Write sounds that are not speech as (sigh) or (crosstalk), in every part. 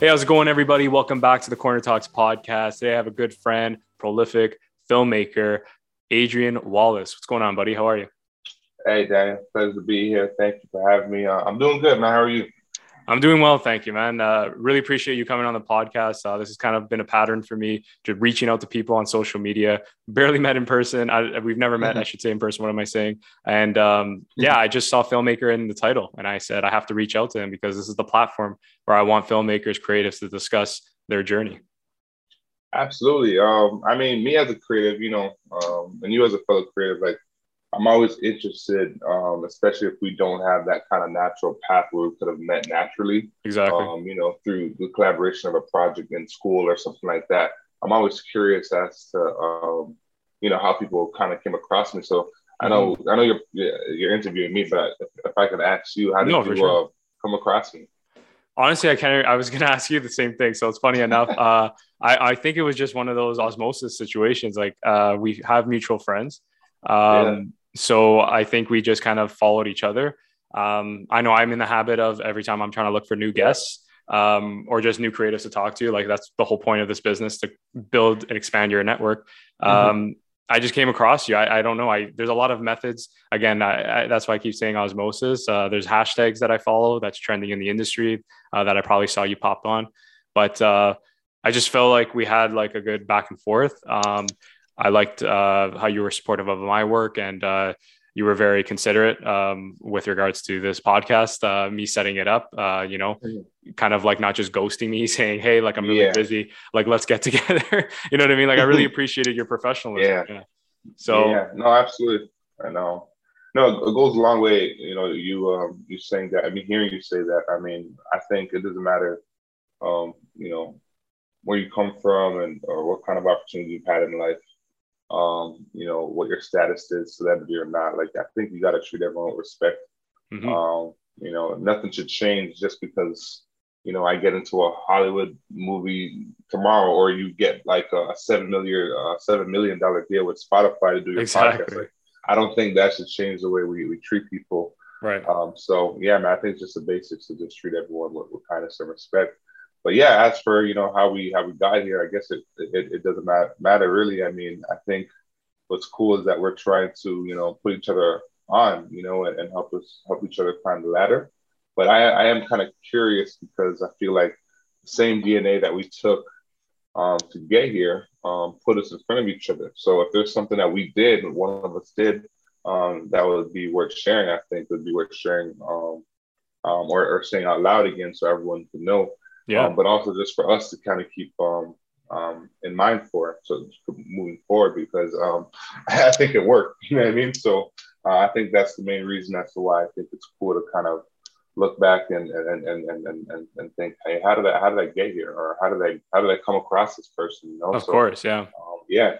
Hey, how's it going, everybody? Welcome back to the Corner Talks podcast. Today I have a good friend, prolific filmmaker, Adrian Wallace. What's going on, buddy? How are you? Hey, Daniel. Pleasure to be here. Thank you for having me. Uh, I'm doing good, man. How are you? I'm doing well, thank you, man. Uh, really appreciate you coming on the podcast. Uh, this has kind of been a pattern for me, just reaching out to people on social media. Barely met in person. I, we've never met, I should say, in person. What am I saying? And um, yeah, I just saw filmmaker in the title, and I said I have to reach out to him because this is the platform where I want filmmakers, creatives to discuss their journey. Absolutely. Um, I mean, me as a creative, you know, um, and you as a fellow creative, like I'm always interested, um, especially if we don't have that kind of natural path where we could have met naturally. Exactly. Um, you know, through the collaboration of a project in school or something like that. I'm always curious as to, um, you know, how people kind of came across me. So I know, mm-hmm. I know you're you're interviewing me, but if, if I could ask you, how did no, you sure. uh, come across me? Honestly, I can't. I was going (laughs) to ask you the same thing. So it's funny enough. (laughs) Uh, I I think it was just one of those osmosis situations. Like uh, we have mutual friends. Um, so I think we just kind of followed each other. Um, I know I'm in the habit of every time I'm trying to look for new guests um, or just new creatives to talk to. Like that's the whole point of this business to build and expand your network. Mm-hmm. Um, I just came across you. I, I, don't know. I there's a lot of methods. Again, I, I, that's why I keep saying osmosis. Uh, there's hashtags that I follow that's trending in the industry uh, that I probably saw you pop on, but uh, I just felt like we had like a good back and forth. Um, I liked uh, how you were supportive of my work and uh, you were very considerate um, with regards to this podcast, uh, me setting it up, uh, you know, mm-hmm. kind of like not just ghosting me (laughs) saying, Hey, like I'm really yeah. busy, like let's get (laughs) together. you know what I mean? Like I really appreciated your professionalism. Yeah. yeah. So yeah, no, absolutely. I know. No, it goes a long way. You know, you, um, you saying that, I mean, hearing you say that, I mean, I think it doesn't matter, um, you know, where you come from and, or what kind of opportunity you've had in life um, you know, what your status is, celebrity or not. Like, I think you got to treat everyone with respect. Mm-hmm. Um, you know, nothing should change just because, you know, I get into a Hollywood movie tomorrow, or you get like a seven million, uh, seven million dollar deal with Spotify to do your exactly. podcast. Like, I don't think that should change the way we, we treat people. Right. Um, so yeah, man, I think it's just the basics to just treat everyone with, with kindness and respect but yeah, as for you know how we how we got here, I guess it it, it doesn't matter, matter really. I mean, I think what's cool is that we're trying to you know put each other on, you know, and, and help us help each other climb the ladder. But I, I am kind of curious because I feel like the same DNA that we took um, to get here um, put us in front of each other. So if there's something that we did, one of us did, um, that would be worth sharing. I think would be worth sharing um, um, or, or saying out loud again, so everyone can know. Yeah. Um, but also just for us to kind of keep um, um, in mind for so moving forward because um, (laughs) I think it worked. (laughs) You know what I mean? So uh, I think that's the main reason as to why I think it's cool to kind of look back and and and and and, and think, hey, how did I how did I get here, or how did I how did I come across this person? You know? Of so, course, yeah, um, yeah.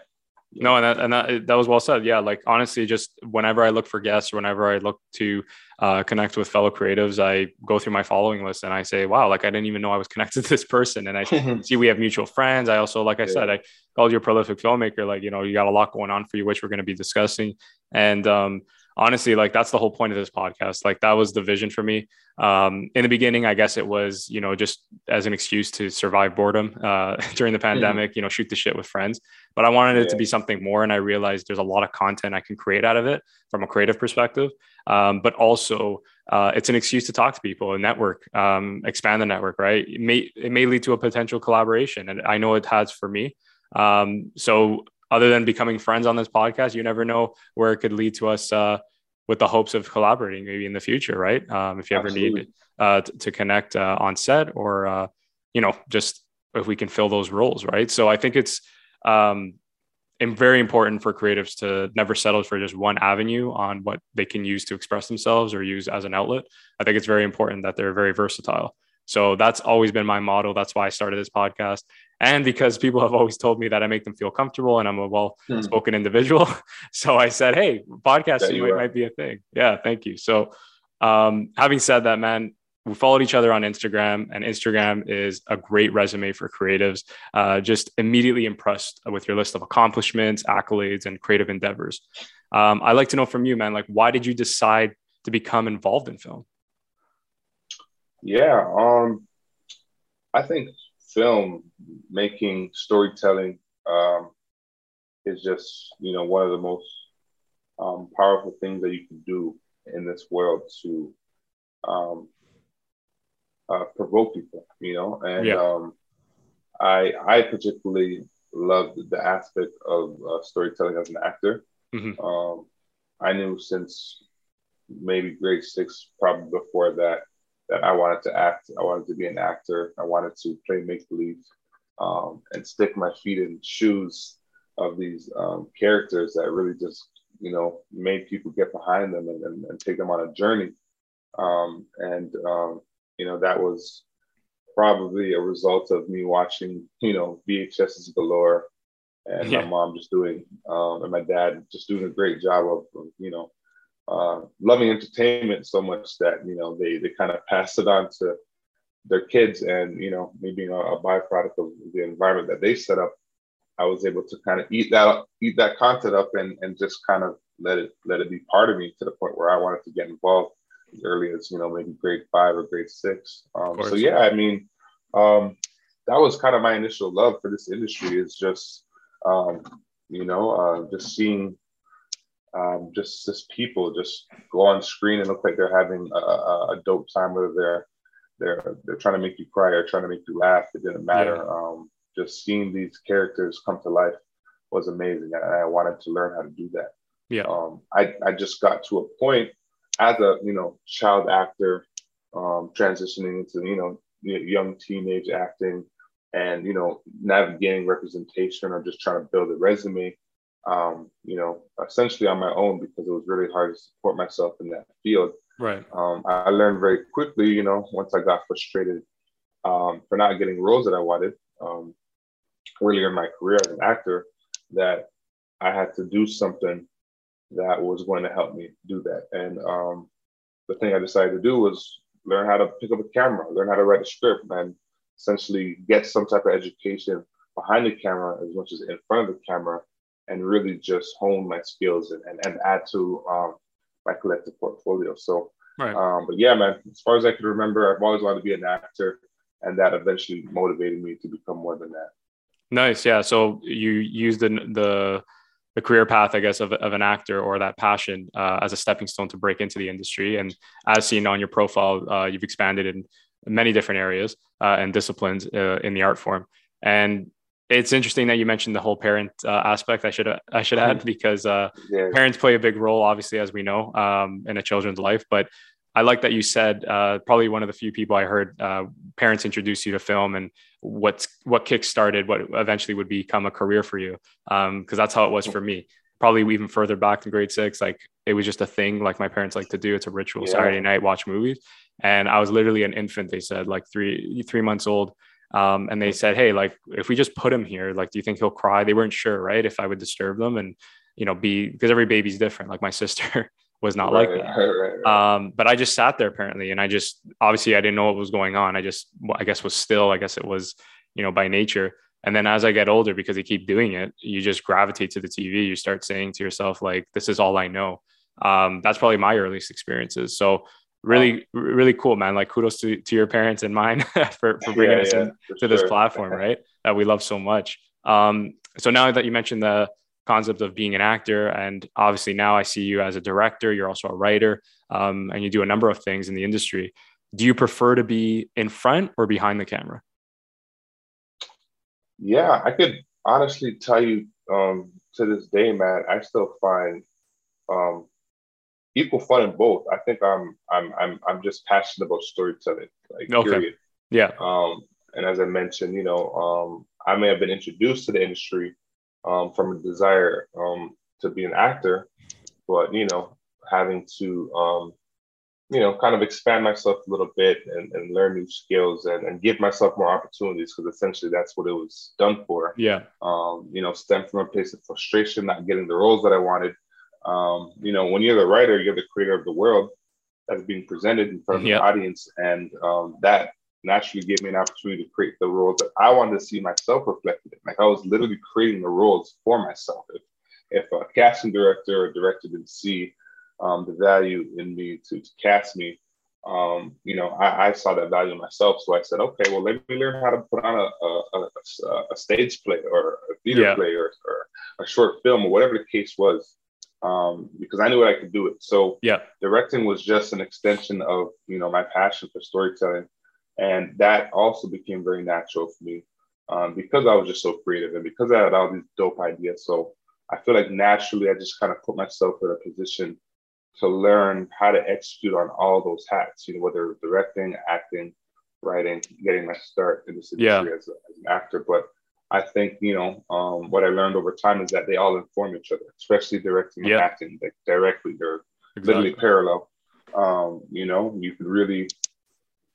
No, and that and that that was well said. Yeah, like honestly, just whenever I look for guests, whenever I look to uh, connect with fellow creatives, I go through my following list and I say, wow, like I didn't even know I was connected to this person. And I (laughs) see we have mutual friends. I also, like I yeah. said, I called you a prolific filmmaker. Like you know, you got a lot going on for you, which we're going to be discussing. And um, honestly, like that's the whole point of this podcast. Like that was the vision for me. Um, in the beginning, I guess it was, you know, just as an excuse to survive boredom uh, (laughs) during the mm-hmm. pandemic, you know, shoot the shit with friends. But I wanted it yeah. to be something more. And I realized there's a lot of content I can create out of it from a creative perspective. Um, but also, uh, it's an excuse to talk to people and network, um, expand the network, right? It may, it may lead to a potential collaboration. And I know it has for me. Um, so other than becoming friends on this podcast, you never know where it could lead to us uh, with the hopes of collaborating maybe in the future, right? Um, if you ever Absolutely. need uh, t- to connect uh, on set or, uh, you know, just if we can fill those roles, right? So I think it's um, very important for creatives to never settle for just one avenue on what they can use to express themselves or use as an outlet. I think it's very important that they're very versatile. So that's always been my model. That's why I started this podcast and because people have always told me that I make them feel comfortable and I'm a well-spoken hmm. individual. (laughs) So I said, "Hey, podcasting might, might be a thing." Yeah, thank you. So, um, having said that, man, we followed each other on Instagram, and Instagram is a great resume for creatives. Uh, just immediately impressed with your list of accomplishments, accolades, and creative endeavors. Um, I'd like to know from you, man. Like, why did you decide to become involved in film? Yeah, um, I think film making storytelling um, is just you know one of the most um, powerful things that you can do in this world to um, uh, provoke people, you know. And yeah. um, I I particularly love the aspect of uh, storytelling as an actor. Mm-hmm. Um, I knew since maybe grade six, probably before that, that I wanted to act. I wanted to be an actor. I wanted to play make believe um, and stick my feet in shoes of these um, characters that really just you know made people get behind them and, and, and take them on a journey. Um, and um, you know that was probably a result of me watching you know VHSs galore and yeah. my mom just doing um, and my dad just doing a great job of, of you know uh, loving entertainment so much that you know they they kind of pass it on to their kids and you know me being a, a byproduct of the environment that they set up i was able to kind of eat that eat that content up and and just kind of let it let it be part of me to the point where i wanted to get involved as early as you know maybe grade five or grade six. Um, so yeah i mean um, that was kind of my initial love for this industry is just um, you know uh, just seeing um, just just people just go on screen and look like they're having a, a, dope time, whether they're they're they're trying to make you cry or trying to make you laugh. It didn't matter. Yeah. Um, just seeing these characters come to life was amazing, and I wanted to learn how to do that. Yeah. Um, I I just got to a point as a you know child actor, um, transitioning into you know young teenage acting, and you know navigating representation or just trying to build a resume um, you know, essentially on my own because it was really hard to support myself in that field. Right. Um, I learned very quickly, you know, once I got frustrated um, for not getting roles that I wanted um, earlier in my career as an actor, that I had to do something that was going to help me do that. And um, the thing I decided to do was learn how to pick up a camera, learn how to write a script, and essentially get some type of education behind the camera as much as in front of the camera and really just hone my skills and, and, and add to um, my collective portfolio. So, right. um, but yeah, man, as far as I can remember, I've always wanted to be an actor, and that eventually motivated me to become more than that. Nice, yeah. So you used the the the career path, I guess, of, of an actor or that passion uh, as a stepping stone to break into the industry. And as seen on your profile, uh, you've expanded in many different areas uh, and disciplines uh, in the art form. And it's interesting that you mentioned the whole parent uh, aspect. I should I should add mm-hmm. because uh, yeah. parents play a big role, obviously, as we know, um, in a children's life. But I like that you said uh, probably one of the few people I heard uh, parents introduce you to film and what's what kickstarted what eventually would become a career for you because um, that's how it was for me. Probably even further back than grade six, like it was just a thing like my parents like to do. It's a ritual. Yeah. Saturday night, watch movies, and I was literally an infant. They said like three three months old um, and they said, Hey, like, if we just put him here, like, do you think he'll cry? They weren't sure, right? If I would disturb them and, you know, be because every baby's different. Like, my (laughs) sister was not right, like that. Right, right, um, but I just sat there apparently, and I just obviously I didn't know what was going on. I just, I guess, was still, I guess it was, you know, by nature. And then as I get older, because they keep doing it, you just gravitate to the TV. You start saying to yourself, like, this is all I know. Um, that's probably my earliest experiences. So really really cool man. Like kudos to, to your parents and mine (laughs) for, for bringing yeah, us yeah, in, to sure. this platform (laughs) right that we love so much. Um, so now that you mentioned the concept of being an actor and obviously now i see you as a director you're also a writer um, and you do a number of things in the industry. Do you prefer to be in front or behind the camera? Yeah i could honestly tell you um, to this day man i still find um, equal fun in both. I think I'm I'm I'm I'm just passionate about storytelling. Like okay. period. Yeah. Um, and as I mentioned, you know, um, I may have been introduced to the industry um, from a desire um, to be an actor, but you know, having to um, you know, kind of expand myself a little bit and, and learn new skills and, and give myself more opportunities because essentially that's what it was done for. Yeah. Um, you know, stem from a place of frustration, not getting the roles that I wanted, um, you know, when you're the writer, you're the creator of the world that's being presented in front of yep. the audience, and um, that naturally gave me an opportunity to create the roles that I wanted to see myself reflected in. Like I was literally creating the roles for myself. If if a casting director or director didn't see um, the value in me to, to cast me, um, you know, I, I, saw that value myself. So I said, okay, well, let me learn how to put on a, a, a, a stage play or a theater yeah. play or, or, a short film or whatever the case was, um, because I knew I could do it. So yeah, directing was just an extension of, you know, my passion for storytelling. And that also became very natural for me um, because I was just so creative and because I had all these dope ideas. So I feel like naturally I just kind of put myself in a position to learn how to execute on all those hats, you know, whether directing, acting, writing, getting my start in this industry yeah. as, a, as, an actor. But I think, you know, um, what I learned over time is that they all inform each other, especially directing yeah. and acting. Like directly, they're exactly. literally parallel. Um, you know, you can really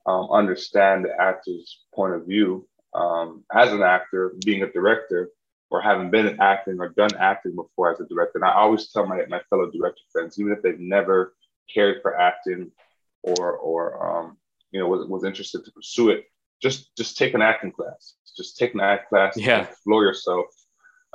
um, understand the actor's point of view um, as an actor, being a director, or having been acting or done acting before as a director. And I always tell my, my fellow director friends, even if they've never cared for acting or, or um, you know, was, was interested to pursue it, just, just take an acting class. Just take an acting class, yeah. explore yourself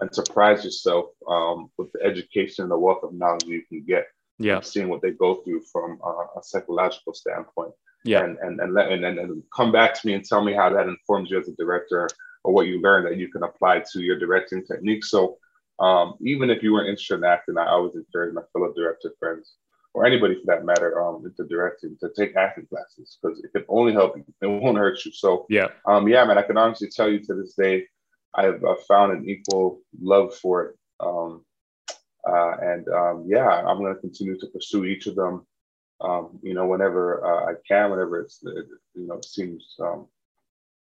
and surprise yourself um, with the education and the wealth of knowledge you can get. Yeah. Seeing what they go through from a psychological standpoint. Yeah. And, and, and, let, and, and come back to me and tell me how that informs you as a director or what you learned that you can apply to your directing technique. So um, even if you weren't interested in acting, I always encourage my fellow director friends or anybody for that matter um, into directing to take acting classes because it can only help you. It won't hurt you. So yeah, um, yeah, man, I can honestly tell you to this day, I've, I've found an equal love for it. Um, uh, and um, yeah, I'm going to continue to pursue each of them. Um, you know, whenever uh, I can, whenever it's it, you know seems um,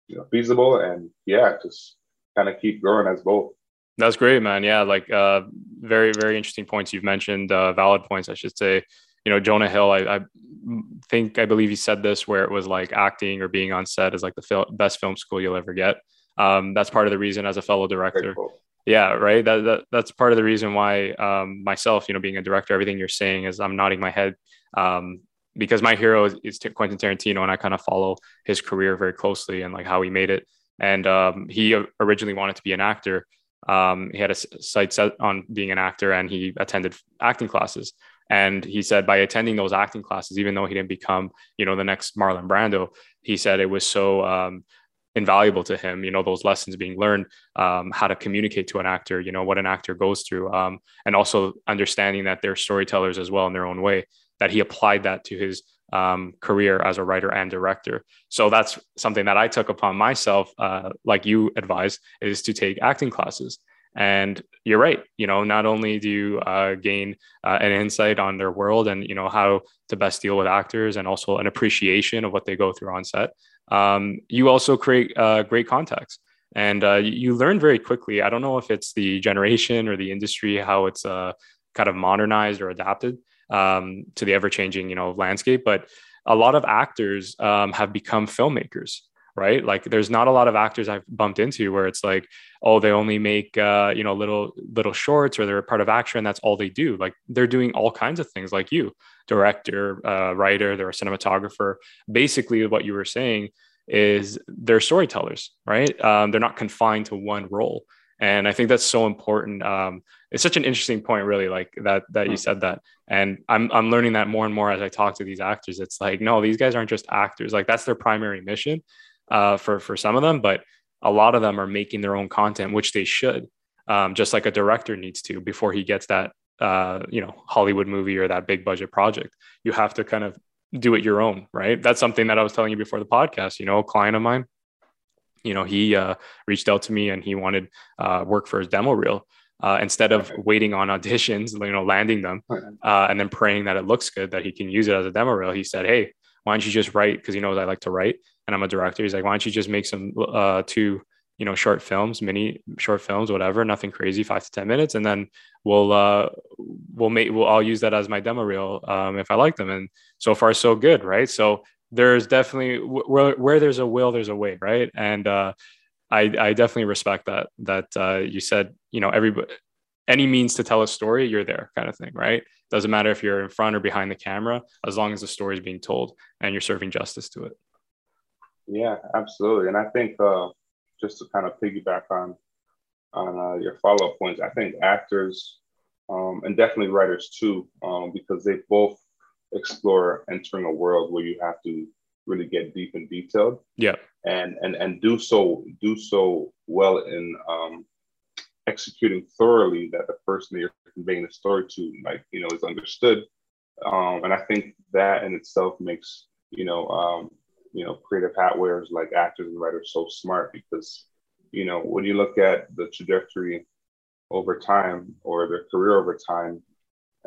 you know, feasible and yeah, just kind of keep growing as both. That's great, man. Yeah, like uh, very, very interesting points you've mentioned, uh, valid points, I should say. You know, Jonah Hill, I, I think, I believe he said this where it was like acting or being on set is like the fil- best film school you'll ever get. Um, that's part of the reason as a fellow director. Cool. Yeah, right. That, that that's part of the reason why um, myself, you know, being a director, everything you're saying is I'm nodding my head um, because my hero is, is Quentin Tarantino, and I kind of follow his career very closely and like how he made it. And um, he originally wanted to be an actor. Um, he had a sight set on being an actor, and he attended acting classes. And he said by attending those acting classes, even though he didn't become, you know, the next Marlon Brando, he said it was so um, invaluable to him you know those lessons being learned um, how to communicate to an actor you know what an actor goes through um, and also understanding that they're storytellers as well in their own way that he applied that to his um, career as a writer and director. So that's something that I took upon myself, uh, like you advised, is to take acting classes. And you're right. You know, not only do you uh, gain uh, an insight on their world and you know how to best deal with actors, and also an appreciation of what they go through on set. Um, you also create uh, great contacts, and uh, you learn very quickly. I don't know if it's the generation or the industry how it's uh, kind of modernized or adapted, um, to the ever changing, you know, landscape. But a lot of actors um, have become filmmakers, right? Like, there's not a lot of actors I've bumped into where it's like, oh, they only make uh, you know little little shorts or they're a part of action. That's all they do. Like, they're doing all kinds of things, like you, director, uh, writer, they're a cinematographer. Basically, what you were saying is they're storytellers, right? Um, they're not confined to one role and i think that's so important. Um, it's such an interesting point really like that that you hmm. said that. And i'm i'm learning that more and more as i talk to these actors. It's like no these guys aren't just actors. Like that's their primary mission uh, for for some of them but a lot of them are making their own content which they should um, just like a director needs to before he gets that uh, you know hollywood movie or that big budget project. You have to kind of do it your own right? That's something that i was telling you before the podcast you know a client of mine you know, he uh, reached out to me and he wanted uh, work for his demo reel. Uh, instead of waiting on auditions, (laughs) you know, landing them, uh, and then praying that it looks good, that he can use it as a demo reel, he said, "Hey, why don't you just write? Because he knows I like to write, and I'm a director. He's like, why don't you just make some uh, two, you know, short films, mini short films, whatever, nothing crazy, five to ten minutes, and then we'll uh, we'll make we'll I'll use that as my demo reel um, if I like them. And so far, so good, right? So there's definitely where, where there's a will, there's a way, right? And uh, I, I definitely respect that that uh, you said, you know, everybody any means to tell a story, you're there, kind of thing, right? Doesn't matter if you're in front or behind the camera, as long as the story is being told and you're serving justice to it. Yeah, absolutely. And I think uh, just to kind of piggyback on on uh, your follow up points, I think actors um, and definitely writers too, um, because they both explore entering a world where you have to really get deep and detailed. Yeah. And and and do so do so well in um, executing thoroughly that the person that you're conveying the story to, like you know, is understood. Um, and I think that in itself makes you know um, you know creative hat wearers like actors and writers so smart because you know when you look at the trajectory over time or their career over time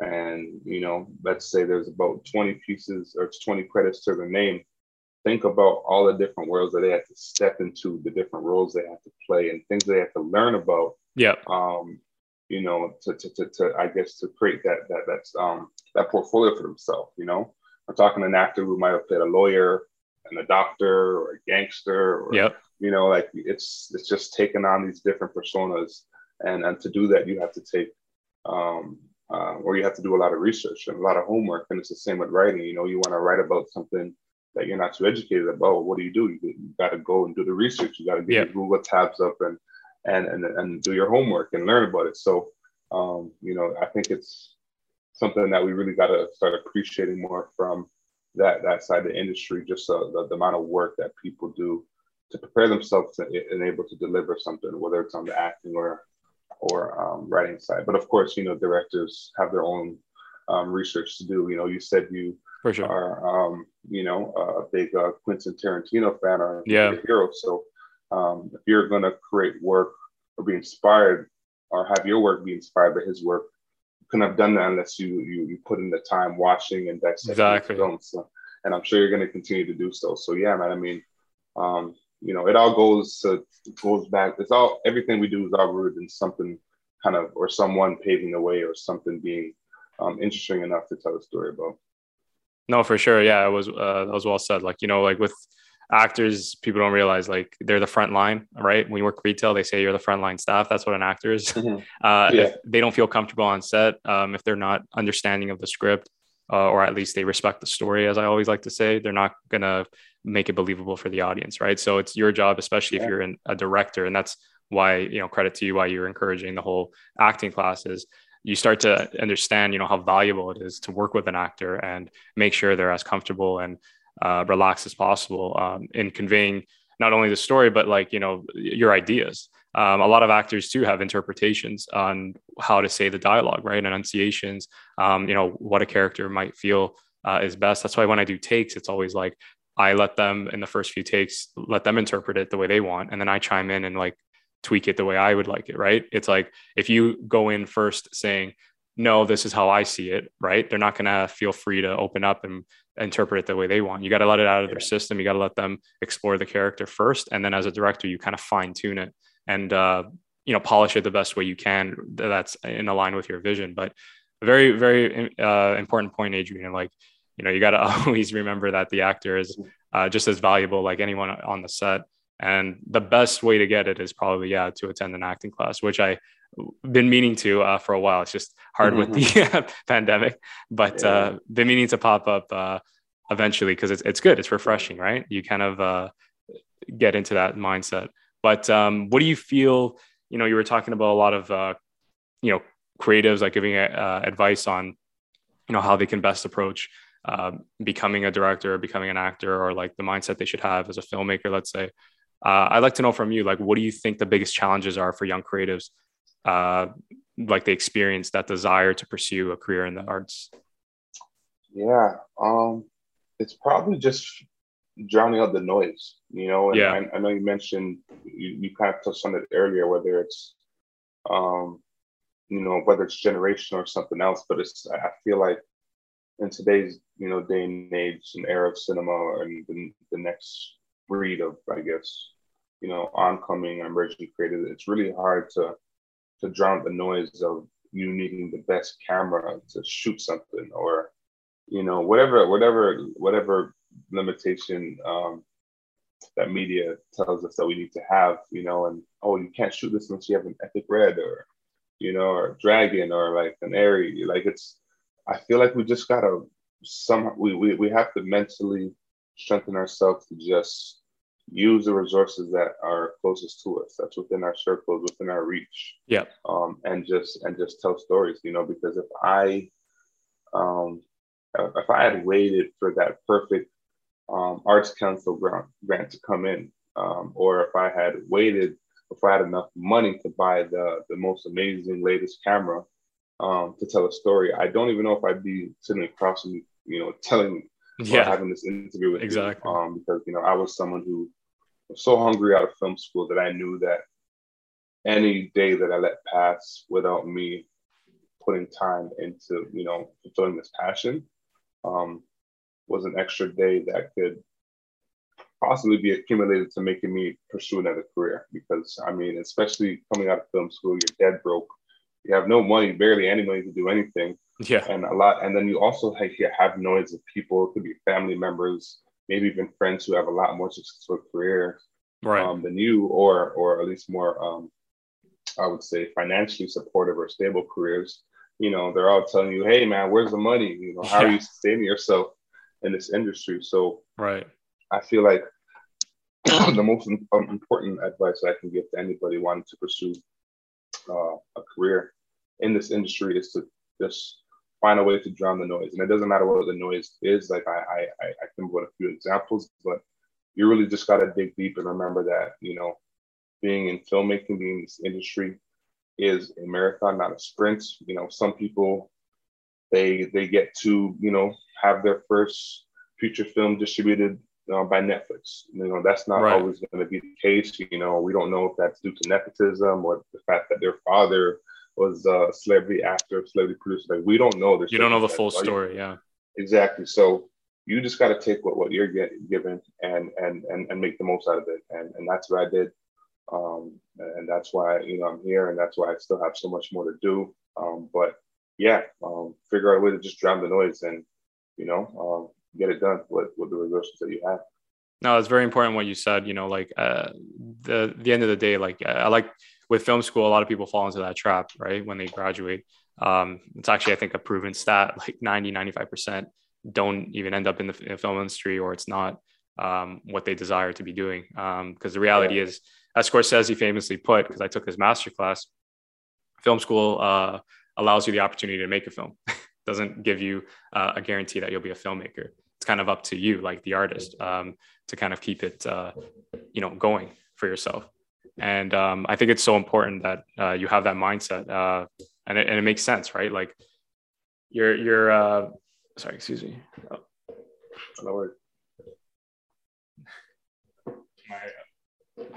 and you know let's say there's about 20 pieces or 20 credits to their name think about all the different worlds that they have to step into the different roles they have to play and things they have to learn about yeah. um you know to, to, to, to i guess to create that that that's um that portfolio for themselves you know? I'm talking an actor who might have played a lawyer and a doctor or a gangster or yep. you know like it's it's just taking on these different personas. And and to do that you have to take um uh, or you have to do a lot of research and a lot of homework. And it's the same with writing. You know, you want to write about something that you're not too educated about. What do you do? You, you got to go and do the research. You got to get yeah. your Google tabs up and, and and and do your homework and learn about it. So, um, you know, I think it's something that we really got to start appreciating more from that that side of the industry. Just uh, the, the amount of work that people do to prepare themselves to and able to deliver something, whether it's on the acting or or um, writing side. But of course, you know, directors have their own um, research to do. You know, you said you for sure are, um, you know, a big uh, Quentin Tarantino fan or yeah. hero. So um, if you're going to create work or be inspired or have your work be inspired by his work, you couldn't have done that unless you you, you put in the time watching and dissecting exactly. films. So, and I'm sure you're going to continue to do so. So yeah, man. I mean, um, you know, it all goes to, goes back. It's all everything we do is all rooted in something kind of or someone paving the way or something being um, interesting enough to tell a story about. No, for sure. Yeah, it was uh, that was well said. Like you know, like with actors, people don't realize like they're the front line, right? When you work retail, they say you're the front line staff. That's what an actor is. Mm-hmm. (laughs) Uh, Yeah. If they don't feel comfortable on set, um, if they're not understanding of the script, uh, or at least they respect the story, as I always like to say, they're not gonna make it believable for the audience, right? So it's your job, especially Yeah. if you're in a director, and that's why you know credit to you why you're encouraging the whole acting classes you start to understand, you know, how valuable it is to work with an actor and make sure they're as comfortable and uh, relaxed as possible um, in conveying not only the story but like you know your ideas. Um, a lot of actors too have interpretations on how to say the dialogue, right? Enunciations, um, you know, what a character might feel uh, is best. That's why when I do takes, it's always like I let them in the first few takes, let them interpret it the way they want, and then I chime in and like tweak it the way I would like it, right? It's like if you go in first saying, no, this is how I see it, right? They're not going to feel free to open up and interpret it the way they want. You got to let it out of their system. You got to let them explore the character first. And then as a director, you kind of fine tune it and, uh, you know, polish it the best way you can. That's in line with your vision. But a very, very uh, important point, Adrian. Like, you know, you got to (laughs) always remember that the actor is uh, just as valuable like anyone on the set. And the best way to get it is probably, yeah, to attend an acting class, which I been meaning to uh, for a while. It's just hard mm-hmm. with the (laughs) pandemic, but yeah. uh, been meaning to pop up uh, eventually because it's, it's good. It's refreshing, right? You kind of uh, get into that mindset. But um, what do you feel? You know, you were talking about a lot of, uh, you know, creatives like giving uh, advice on, you know, how they can best approach uh, becoming a director or becoming an actor or like the mindset they should have as a filmmaker, let's say. Uh, I'd like to know from you, like, what do you think the biggest challenges are for young creatives, uh, like they experience that desire to pursue a career in the arts? Yeah, um, it's probably just drowning out the noise, you know. And yeah. I, I know you mentioned you, you kind of touched on it earlier, whether it's, um, you know, whether it's generation or something else. But it's I feel like in today's you know day and age and era of cinema and the, the next breed of, I guess, you know, oncoming emerging creators, it's really hard to to drown the noise of you needing the best camera to shoot something or, you know, whatever, whatever, whatever limitation um, that media tells us that we need to have, you know, and oh, you can't shoot this unless you have an epic red or, you know, or dragon or like an ARRI. Like it's, I feel like we just gotta some we, we we have to mentally strengthen ourselves to just use the resources that are closest to us that's within our circles within our reach. Yeah. Um and just and just tell stories you know because if i um if I had waited for that perfect um, arts council grant, grant to come in, um, or if I had waited, if I had enough money to buy the the most amazing latest camera um, to tell a story, I don't even know if I'd be sitting across from you, know, telling, yeah, having this interview with exactly. you, um, because you know I was someone who was so hungry out of film school that I knew that any day that I let pass without me putting time into you know fulfilling this passion um, was an extra day that could possibly be accumulated to making me pursue another career. Because I mean, especially coming out of film school, you're dead broke. You have no money, barely any money to do anything. Yeah. And a lot, and then you also have, you have noise of people. It could be family members, maybe even friends who have a lot more successful careers right. um, than you, or or at least more, um, I would say, financially supportive or stable careers you know, they're all telling you, hey, man, where's the money? You know, how yeah. are you sustaining yourself in this industry? So, right. I feel like (clears throat) the most um, important advice I can give to anybody wanting to pursue uh, a career in this industry is to just find a way to drown the noise. And it doesn't matter what the noise is. Like I, I, I can put a few examples, but you really just got to dig deep and remember that, you know, being in filmmaking, being in this industry, is a marathon, not a sprint. You know, some people they they get to you know have their first feature film distributed uh, by Netflix. You know, that's not right. always going to be the case. You know, we don't know if that's due to nepotism or the fact that their father was a celebrity actor, celebrity producer. Like we don't know. There's you don't know the full story. Yeah, exactly. So you just got to take what, what you're getting given and, and and and make the most out of it. And and that's what I did. Um, and that's why you know I'm here, and that's why I still have so much more to do. Um, but yeah, um, figure out a way to just drown the noise and you know um, get it done with with the resources that you have. No, it's very important what you said. You know, like uh, the the end of the day, like I like with film school, a lot of people fall into that trap, right? When they graduate, um, it's actually I think a proven stat, (laughs) like 90, 95 percent don't even end up in the film industry, or it's not um, what they desire to be doing. Because um, the reality yeah. is as Scorsese famously put, because I took his master class, film school uh, allows you the opportunity to make a film. (laughs) Doesn't give you uh, a guarantee that you'll be a filmmaker. It's kind of up to you, like the artist, um, to kind of keep it, uh, you know, going for yourself. And um, I think it's so important that uh, you have that mindset, uh, and it, and it makes sense, right? Like, you're you're uh, sorry, excuse me. Oh. No (laughs)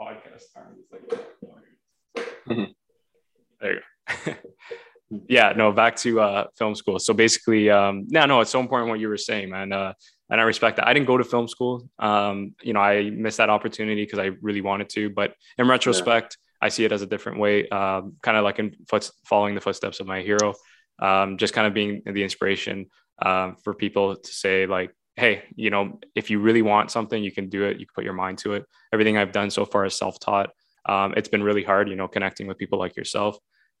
podcast time. Is like, mm-hmm. (laughs) there you go. (laughs) yeah, no, back to uh, film school. So basically, um, no, no, it's so important what you were saying, man. Uh, and I respect that. I didn't go to film school. Um, you know, I missed that opportunity because I really wanted to. But in retrospect, yeah. I see it as a different way, um, kind of like in foot, following the footsteps of my hero, um, just kind of being the inspiration uh, for people to say like, hey, you know, if you really want something, you can do it. You can put your mind to it. Everything I've done so far is self-taught. Um, it's been really hard, you know, connecting with people like yourself.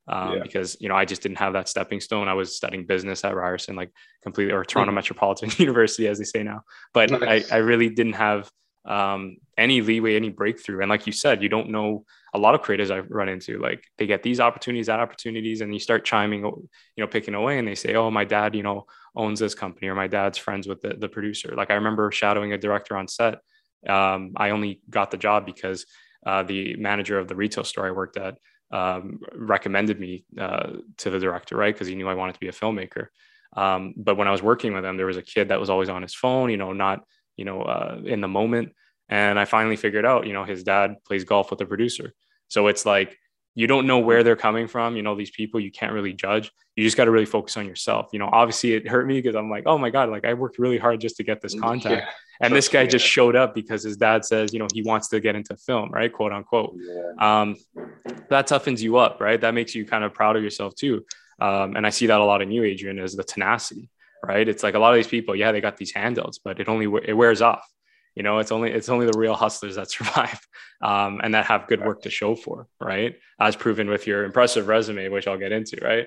Um, yeah. because you know I just didn't have that stepping stone. I was studying business at Ryerson, like completely, or Toronto mm-hmm. Metropolitan (laughs) University, as they say now. But nice. I, I really didn't have um, any leeway, any breakthrough. And like you said, you don't know a lot of creators I've run into, like they get these opportunities, that opportunities, and you start chiming, you know, picking away, and they say, "Oh, my dad, you know, owns this company," or "My dad's friends with the, the producer." Like I remember shadowing a director on set. Um, I only got the job because uh, the manager of the retail store I worked at um, recommended me uh, to the director, right? Because he knew I wanted to be a filmmaker. Um, but when I was working with him, there was a kid that was always on his phone, you know, not you know uh, in the moment and I finally figured out, you know, his dad plays golf with the producer. So it's like you don't know where they're coming from. You know, these people you can't really judge. You just got to really focus on yourself. You know, obviously it hurt me because I'm like, oh my God, like I worked really hard just to get this contact. Yeah, and this guy just showed up because his dad says, you know, he wants to get into film, right? Quote unquote. Yeah. Um, that toughens you up, right? That makes you kind of proud of yourself too. Um, and I see that a lot in you, Adrian, is the tenacity, right? It's like a lot of these people, yeah, they got these handouts, but it only it wears off you know it's only it's only the real hustlers that (laughs) survive um, and that have good work to show for right as proven with your impressive resume which i'll get into right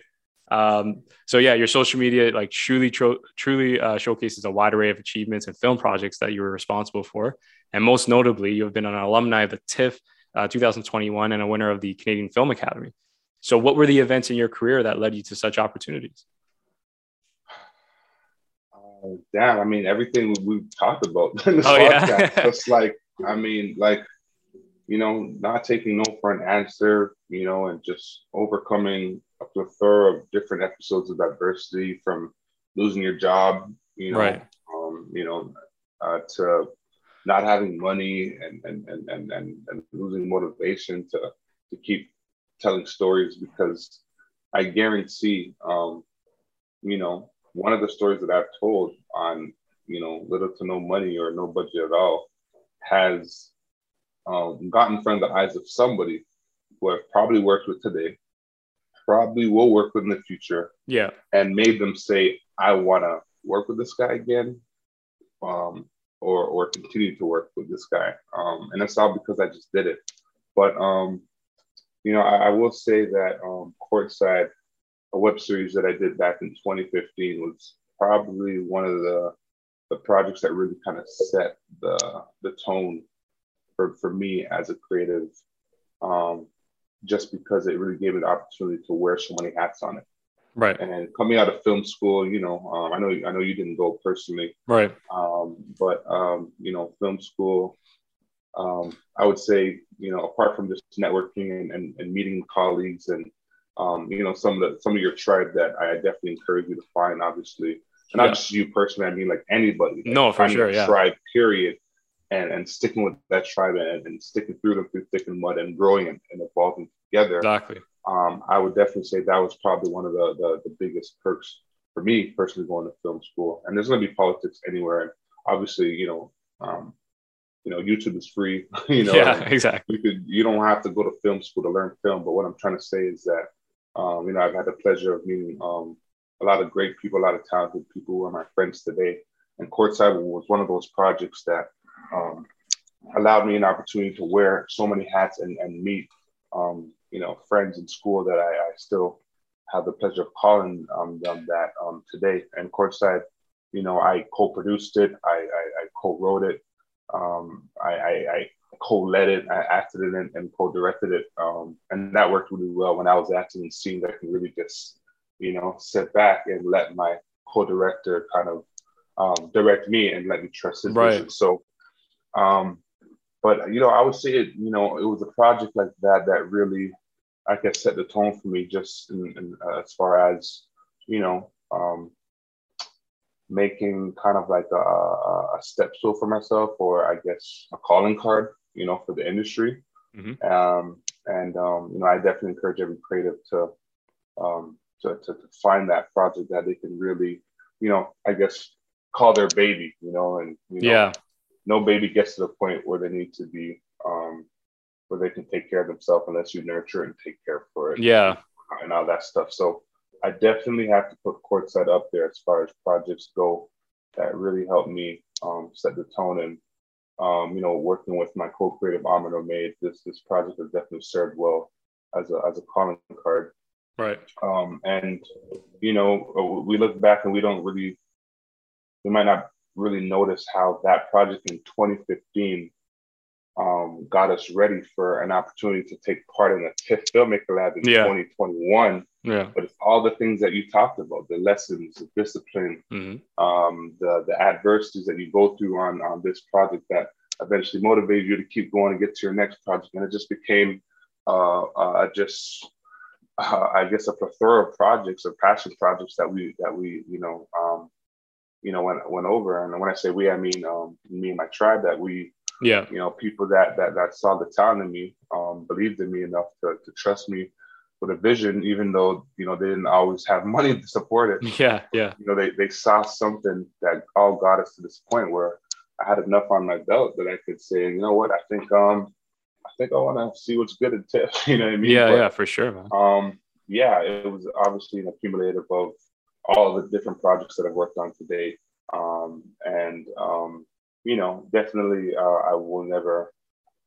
um, so yeah your social media like truly tro- truly uh, showcases a wide array of achievements and film projects that you were responsible for and most notably you have been an alumni of the tiff uh, 2021 and a winner of the canadian film academy so what were the events in your career that led you to such opportunities Uh, damn, I mean, everything we've talked about (laughs) in this oh, podcast. Yeah. (laughs) just like, I mean, like, you know, not taking no for an answer, you know, and just overcoming a plethora of different episodes of adversity from losing your job, you know, right. um, you know, uh, to not having money and and, and and and and losing motivation to to keep telling stories because I guarantee, um, you know, one of the stories that I've told on, you know, little to no money or no budget at all has um, gotten in front of the eyes of somebody who I've probably worked with today, probably will work with in the future. Yeah. And made them say, I want to work with this guy again. Um, or, or continue to work with this guy. Um, and it's all because I just did it. But um, you know, I, I will say that um, Courtside, a web series that I did back in 2015, was probably one of the the projects that really kind of set the the tone for, for me as a creative, um, just because it really gave me the opportunity to wear so many hats on it. Right. And coming out of film school, you know, um, I know I know you didn't go personally. Right. Um, but um, you know, film school um, I would say, you know, apart from just networking and, and, and meeting colleagues and, um, you know, some of the, some of your tribe that I definitely encourage you to find, obviously, and not just you personally, I mean, like anybody. Like no, for sure. Yeah. Tribe period. And, and sticking with that tribe and, and sticking through them through thick and mud and growing and, and evolving together. Exactly. Um, I would definitely say that was probably one of the, the, the biggest perks for me personally going to film school. And there's going to be politics anywhere. And obviously, you know, um, you know, YouTube is free. (laughs) you know, yeah, exactly. You could you don't have to go to film school to learn film. But what I'm trying to say is that, um, you know, I've had the pleasure of meeting um, a lot of great people, a lot of talented people who are my friends today. And Courtside was one of those projects that um, allowed me an opportunity to wear so many hats and, and meet, um, you know, friends in school that I, I still have the pleasure of calling um, them that um, today. And Courtside, you know, I co-produced it, I, I, I co-wrote it, um, I, I, I co-led it, I acted in it, and, and co-directed it, um, and that worked really well. When I was acting in scenes, I can really just, you know, sit back and let my co-director kind of um, direct me and let me trust his right. vision. So, um, but you know, I would say it. You know, it was a project like that that really, I guess, set the tone for me. Just in, in, uh, as far as you know, um, making kind of like a, a step stool for myself, or I guess a calling card, you know, for the industry. Mm-hmm. Um, and um, you know, I definitely encourage every creative to, um, to, to to find that project that they can really, you know, I guess call their baby, you know, and you know, yeah, no baby gets to the point where they need to be, um, where they can take care of themselves unless you nurture and take care for it. Yeah, and all that stuff. So I definitely have to put Courtside up there as far as projects go that really helped me um, set the tone. And, um, you know, working with my co-creative Ahmed Omaid, this this project has definitely served well as a, as a calling card. Right. Um, and, you know, we look back and we don't really, we might not really notice how that project in 2015 um, got us ready for an opportunity to take part in the TIFF Filmmaker Lab in yeah. 2021. Yeah. But it's all the things that you talked about, the lessons, the discipline, mm-hmm. um, the, the adversities that you go through on, on this project that eventually motivated you to keep going and get to your next project. And it just became uh, uh, just, uh, I guess, a plethora of projects or passion projects that we, that we, you know, um, you know, went, went over. And when I say we, I mean um, me and my tribe that we, yeah. you know people that that that saw the talent in me um, believed in me enough to, to trust me with a vision even though you know they didn't always have (laughs) money to support it. Yeah yeah. You know they, they saw something that all got us to this point where i had enough on my belt that i could say you know what? I think um i think i want to see what's good at tiff (laughs) you know what i mean? Yeah but, yeah for sure man. um yeah it was obviously an accumulative of all the different projects that i've worked on to date um and um you know, definitely, uh, I will never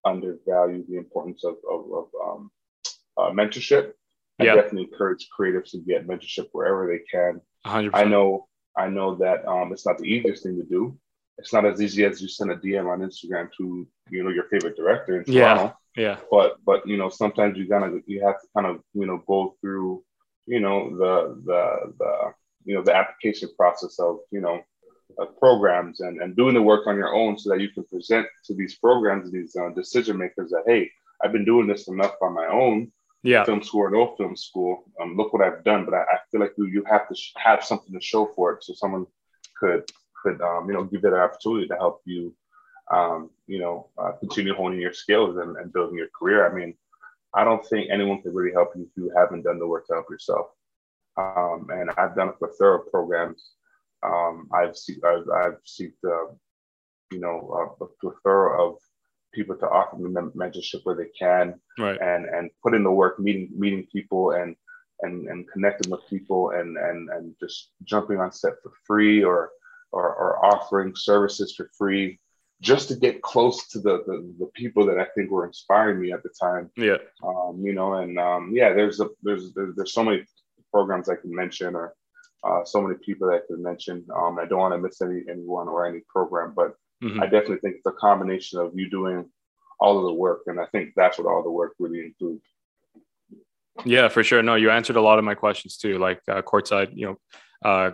undervalue the importance of, of, of um, uh, mentorship. I definitely encourage creatives to get mentorship wherever they can. 100%. I know, I know that um, it's not the easiest thing to do. It's not as easy as you send a DM on Instagram to you know your favorite director in Toronto. Yeah, yeah. But but you know sometimes you gotta you have to kind of you know go through you know the the the you know the application process of you know uh, programs and, and doing the work on your own so that you can present to these programs, these uh, decision makers that, hey, I've been doing this enough on my own, yeah, film school or no film school. Um, look what I've done. But I, I feel like you, you have to sh- have something to show for it. So someone could, could um, you know, give you the opportunity to help you, um, you know, uh, continue honing your skills and, and building your career. I mean, I don't think anyone can really help you if you haven't done the work to help yourself. Um, and I've done a plethora of programs. Um, I've seen, I've, I've seen, uh, you know, a, a plethora of people to offer me mentorship where they can, right. and and put in the work, meeting meeting people and and and connecting with people and and and just jumping on set for free or or, or offering services for free just to get close to the, the, the people that I think were inspiring me at the time. Yeah. Um, you know, and um, yeah, there's a there's, there's there's so many programs I can mention or uh, so many people that I can mention. Um, I don't want to miss any anyone or any program, but mm-hmm. I definitely think it's a combination of you doing all of the work, and I think that's what all the work really includes. Yeah, for sure. No, you answered a lot of my questions too. Like uh, courtside, you know, uh,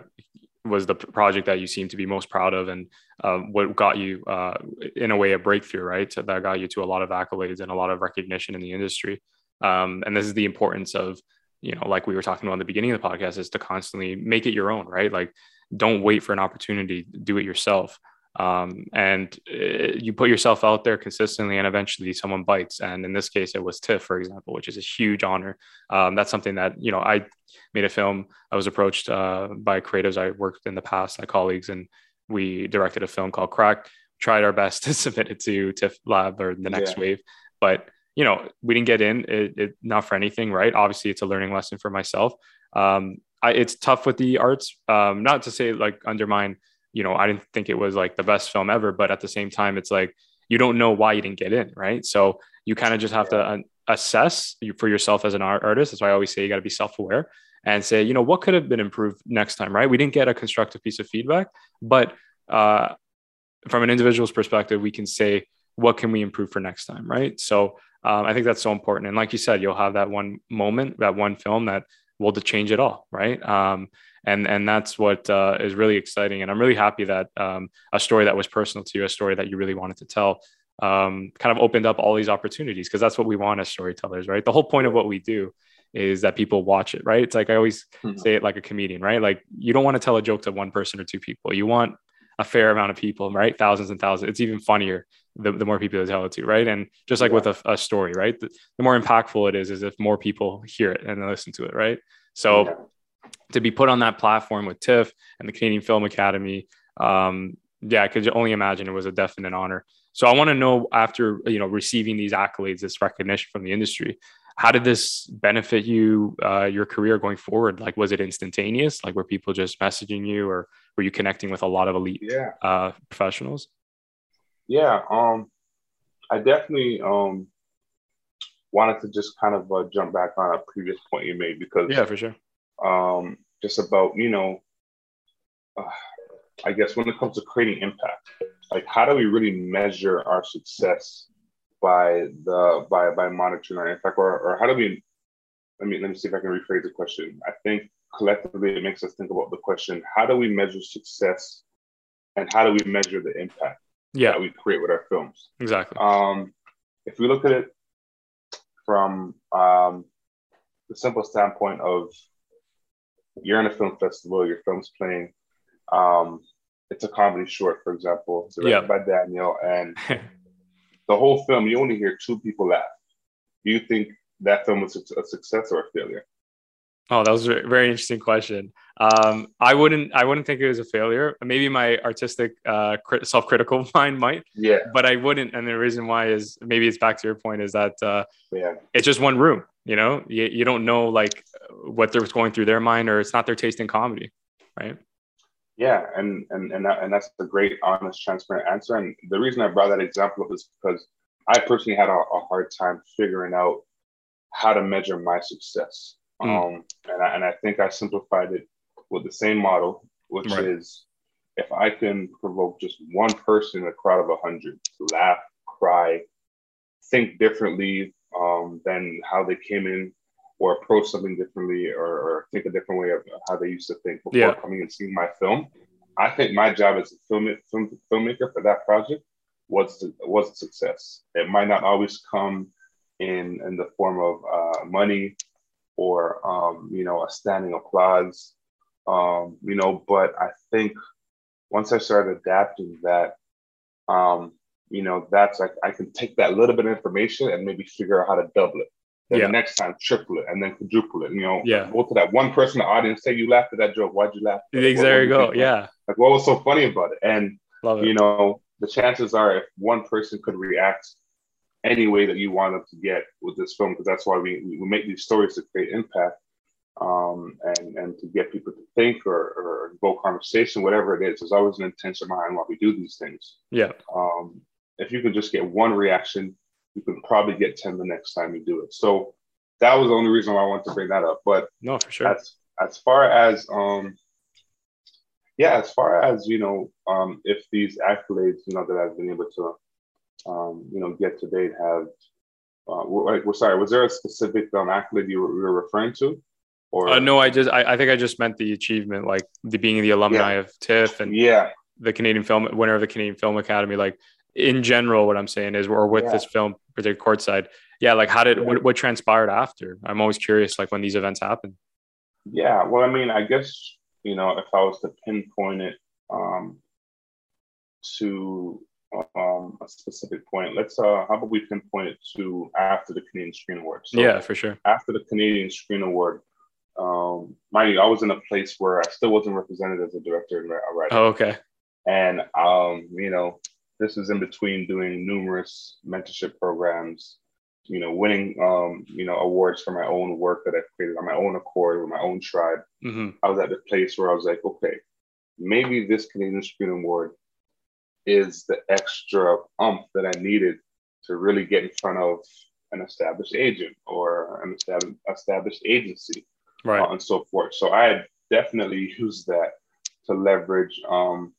was the project that you seem to be most proud of, and um, what got you, uh, in a way, a breakthrough, right? So that got you to a lot of accolades and a lot of recognition in the industry. Um, and this is the importance of you know, like we were talking about in the beginning of the podcast, is to constantly make it your own, right? Like, don't wait for an opportunity, do it yourself. Um, and uh, you put yourself out there consistently, and eventually someone bites. And in this case, it was TIFF, for example, which is a huge honor. Um, that's something that you know I made a film. I was approached uh, by creatives I worked in the past, my colleagues, and we directed a film called Crack. Tried our best (laughs) to submit it to TIFF Lab or the next yeah. wave, but you know, we didn't get in, it, it, not for anything, right? Obviously, it's a learning lesson for myself. Um, I, it's tough with the arts. Um, not to say like undermine, you know, I didn't think it was like the best film ever, but at the same time, it's like you don't know why you didn't get in, right? So you kind of just have to uh, assess for yourself as an art artist. That's why I always say you got to be self aware and say, you know, what could have been improved next time, right? We didn't get a constructive piece of feedback, but uh, from an individual's perspective, we can say, what can we improve for next time, right? So um, I think that's so important. And like you said, you'll have that one moment, that one film that will change it all, right? Um, and and that's what uh, is really exciting. And I'm really happy that um, a story that was personal to you, a story that you really wanted to tell, um, kind of opened up all these opportunities because that's what we want as storytellers, right? The whole point of what we do is that people watch it, right? It's like I always mm-hmm. say it like a comedian, right? Like you don't want to tell a joke to one person or two people. You want a fair amount of people, right? Thousands and thousands. It's even funnier the, the more people you tell it to, right? And just like yeah. with a, a, story, right? The, the, more impactful it is, is if more people hear it and listen to it, right? So yeah. to be put on that platform with TIFF and the Canadian Film Academy, um, yeah, I could only imagine it was a definite honor. So I want to know after you know receiving these accolades, this recognition from the industry, how did this benefit you, uh, your career going forward? Like, was it instantaneous? Like, were people just messaging you, or were you connecting with a lot of elite yeah. uh, professionals? Yeah, um, I definitely um wanted to just kind of uh, jump back on a previous point you made because yeah, for sure. Um, just about you know, uh, I guess when it comes to creating impact, like how do we really measure our success by the by by monitoring our impact, or or how do we? Let me let me see if I can rephrase the question. I think collectively it makes us think about the question: How do we measure success, and how do we measure the impact? Yeah. that we create with our films. Exactly. Um, if we look at it from um, the simple standpoint of you're in a film festival, your film's playing, um, it's a comedy short, for example, directed yeah. by Daniel, and (laughs) the whole film, you only hear two people laugh. Do you think that film was a success or a failure? Oh, that was a very interesting question. Um, I wouldn't, I wouldn't think it was a failure. Maybe my artistic, uh, self-critical (laughs) mind might. Yeah. But I wouldn't, and the reason why is maybe it's back to your point is that uh, yeah, it's just one room. You know, you, you don't know like what they're going through their mind, or it's not their taste in comedy, right? Yeah, and and and that, and that's a great, honest, transparent answer. And the reason I brought that example up is because I personally had a, a hard time figuring out how to measure my success Mm. Um, and, I, and I think I simplified it with the same model, which right. is if I can provoke just one person in a crowd of 100 to laugh, cry, think differently um, than how they came in, or approach something differently, or, or, think a different way of how they used to think before yeah. coming and seeing my film, I think my job as a film, film filmmaker for that project was was a success. It might not always come in in the form of uh, money or um, you know a standing applause, um, you know. But I think once I started adapting that, um, you know, that's like I can take that little bit of information and maybe figure out how to double it. Then yeah. the next time, triple it and then quadruple it. You know, yeah. go to that one person in the audience, say you laughed at that joke. Why'd you laugh? there you go. Yeah. Like what was so funny about it? And Love it. you know, the chances are if one person could react any way that you want them to get with this film, because that's why we, we make these stories to create impact um, and, and to get people to think or, or go conversation, whatever it is. There's always an intention behind why we do these things. Yeah. Um, if you can just get one reaction, you can probably get 10 the next time you do it. So that was the only reason why I wanted to bring that up. But no, for sure. As, as far as, um, yeah, as far as, you know, um, if these accolades, you know, that I've been able to, um, you know, get to date have, uh, we're, we're sorry, was there a specific um, accolade you were, you were referring to? Or uh, no, I just I, I think I just meant the achievement, like the being the alumni yeah. of TIFF and yeah, the Canadian Film winner of the Canadian Film Academy. Like in general, what I'm saying is, or with yeah. this film, particular courtside, yeah. Like how did what, what transpired after? I'm always curious, like when these events happen. Yeah, well, I mean, I guess you know, if I was to pinpoint it um, to um, a specific point, let's uh, how about we pinpoint it to after the Canadian Screen Award? So yeah, for sure. After the Canadian Screen Award, um, mind you, I was in a place where I still wasn't represented as a director and a writer. Oh, okay. And um, you know, this is in between doing numerous mentorship programs, you know, winning um, you know, awards for my own work that I've created on my own accord with my own tribe. Mm-hmm. I was at the place where I was like, okay, maybe this Canadian Screen Award is the extra umph that I needed to really get in front of an established agent or an established agency right. uh, and so forth. So I definitely used that to leverage um,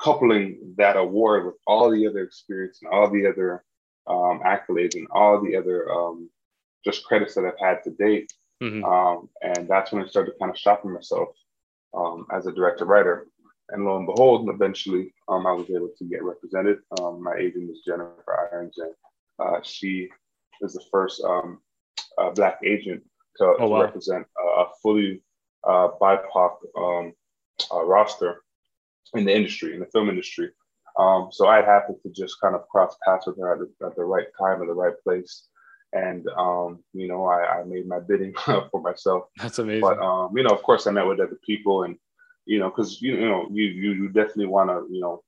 coupling that award with all the other experience and all the other um, accolades and all the other um, just credits that I've had to date. Mm-hmm. Um, and that's when I started kind of shopping myself um, as a director writer. And lo and behold, eventually um, I was able to get represented. Um, my agent is Jennifer Irons, and uh, she is the first uh, Black agent to, oh, wow. represent a fully uh, BIPOC um, uh, roster in the industry, in the film industry. Um, so I happened to just kind of cross paths with her at the, at the right time, at the right place. And, um, you know, I, I, made my bidding (laughs) for myself. That's amazing. But, um, you know, of course, I met with other people and, you know, because, you, you know, you, you, you definitely want to, you know,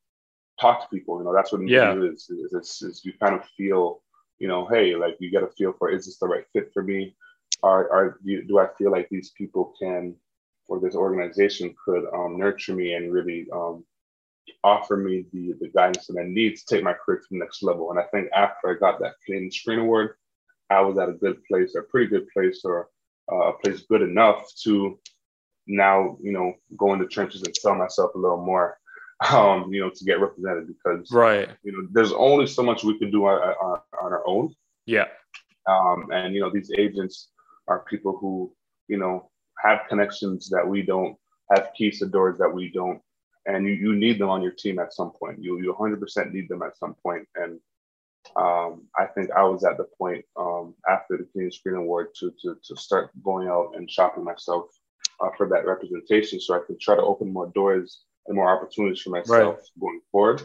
talk to people. You know, that's what yeah. is, is, is, is you kind of feel, you know, hey, like you get a feel for, is this the right fit for me? are, are do I feel like these people can or this organization could um, nurture me and really um, offer me the, the guidance that I need to take my career to the next level. And I think after I got that Canadian Screen Award, I was at a good place, a pretty good place, or uh, a place good enough to now, you know, go in the trenches and sell myself a little more, (laughs) um, you know, to get represented because, right, you know, there's only so much we can do on, on, on our own. Yeah. Um, and you know, these agents are people who, you know, have connections that we don't, have keys to doors that we don't. And you, you need them on your team at some point. You, you 100% need them at some point. And um, I think I was at the point um, after the Canadian Screen Award to, to, to start going out and shopping myself uh, for that representation so I could try to open more doors and more opportunities for myself right. going forward.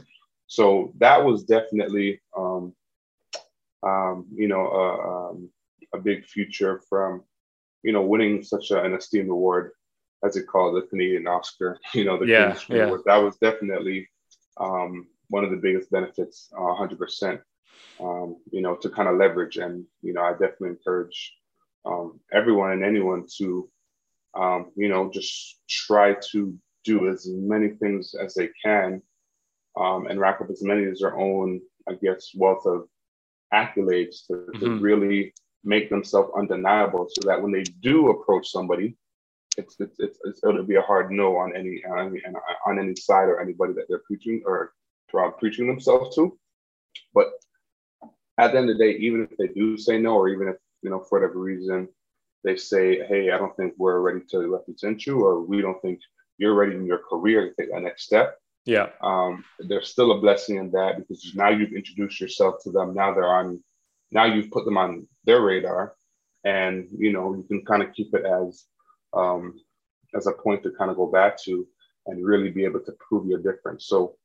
So that was definitely, um, um you know, uh, um, a big future from, you know, winning such a, an esteemed award as it called the Canadian Oscar. (laughs) You know, the yeah, yeah. Award. That was definitely um, one of the biggest benefits, uh, 100%. Um, you know, to kind of leverage, and you know, I definitely encourage um, everyone and anyone to, um, you know, just try to do as many things as they can, um, and rack up as many as their own, I guess, wealth of accolades to, mm-hmm. to really make themselves undeniable so that when they do approach somebody, it's, it's, it's, it's it'll be a hard no on any, on any, on any side or anybody that they're preaching or preaching themselves to. But at the end of the day, even if they do say no, or even if, you know, for whatever reason, they say, hey, I don't think we're ready to represent you, or we don't think you're ready in your career to take that next step. Yeah. Um, there's still a blessing in that because now you've introduced yourself to them. Now they're on, now you've put them on their radar, and you know you can kind of keep it as um, as a point to kind of go back to and really be able to prove your difference. So,